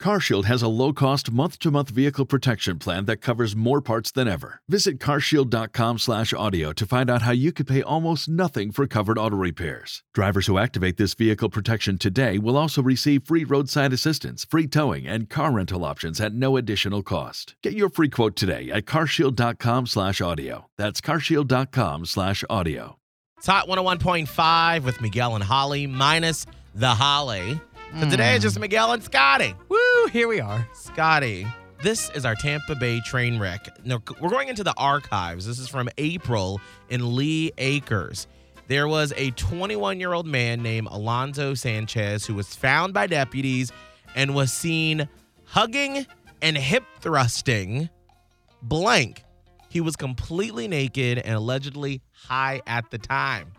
CarShield has a low-cost month-to-month vehicle protection plan that covers more parts than ever. Visit carshield.com/audio to find out how you could pay almost nothing for covered auto repairs. Drivers who activate this vehicle protection today will also receive free roadside assistance, free towing, and car rental options at no additional cost. Get your free quote today at carshield.com/audio. That's carshield.com/audio. It's Hot 101.5 with Miguel and Holly, minus the Holly. So today it's hmm. just Miguel and Scotty. Woo, here we are. Scotty, this is our Tampa Bay train wreck. Now, we're going into the archives. This is from April in Lee Acres. There was a 21 year old man named Alonzo Sanchez who was found by deputies and was seen hugging and hip thrusting blank. He was completely naked and allegedly high at the time.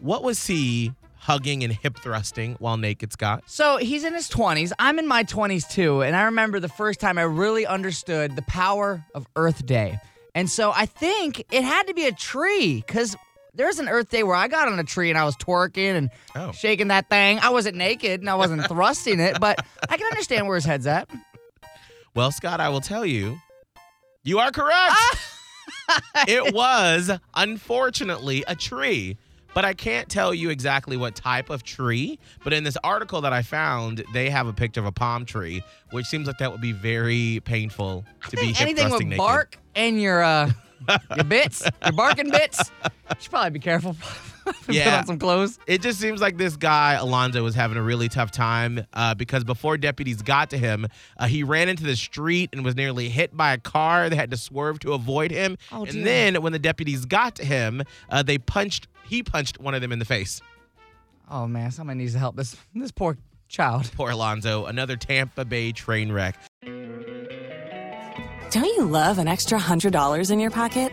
What was he hugging and hip thrusting while naked, Scott? So he's in his 20s. I'm in my 20s too. And I remember the first time I really understood the power of Earth Day. And so I think it had to be a tree because there's an Earth Day where I got on a tree and I was twerking and Oh. shaking that thing. I wasn't naked and I wasn't thrusting it, but I can understand where his head's at. Well, Scott, I will tell you, you are correct. it was, unfortunately, a tree. But I can't tell you exactly what type of tree. But in this article that I found, they have a picture of a palm tree, which seems like that would be very painful to be Anything with naked. bark and your uh, your bits, your barking bits. You should probably be careful. Put Yeah. on some clothes. It just seems like this guy, Alonzo, was having a really tough time uh, because before deputies got to him, uh, he ran into the street and was nearly hit by a car. They had to swerve to avoid him. Oh, dear. and then when the deputies got to him, uh, they punched, he punched one of them in the face. Oh man, somebody needs to help this this poor child. Poor Alonzo, another Tampa Bay train wreck. Don't you love an extra $100 in your pocket?